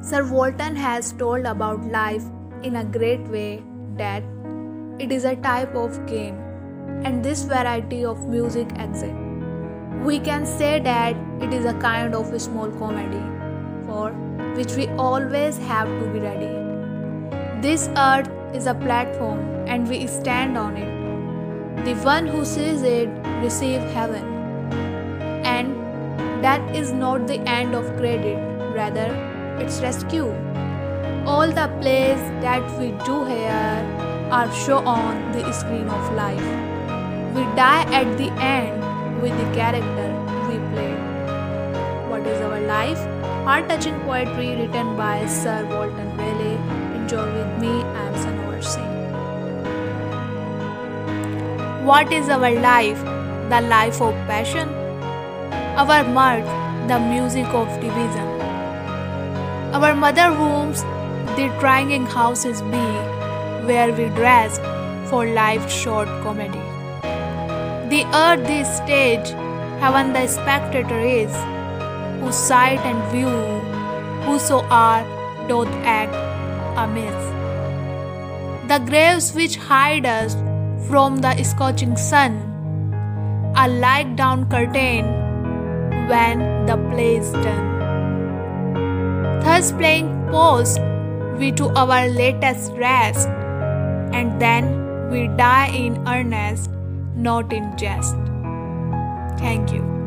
Sir Walter has told about life in a great way that it is a type of game and this variety of music exit. We can say that it is a kind of a small comedy for which we always have to be ready. This earth is a platform and we stand on it. The one who sees it receive heaven. And that is not the end of credit, rather its rescue. All the plays that we do here are shown on the screen of life. We die at the end with the character we played. What is our life? Heart touching poetry written by Sir Walter Raleigh. Enjoy with me, I am Sanovar Singh. What is our life? The life of passion? Our mirth, the music of division. Our mother homes, the trying houses be, where we dress for life's short comedy. The earth, the stage, heaven, the spectator is, whose sight and view, whoso are, doth act amiss. The graves which hide us from the scorching sun are like down curtain when the play is done. Thus playing post we to our latest rest, and then we die in earnest, not in jest. Thank you.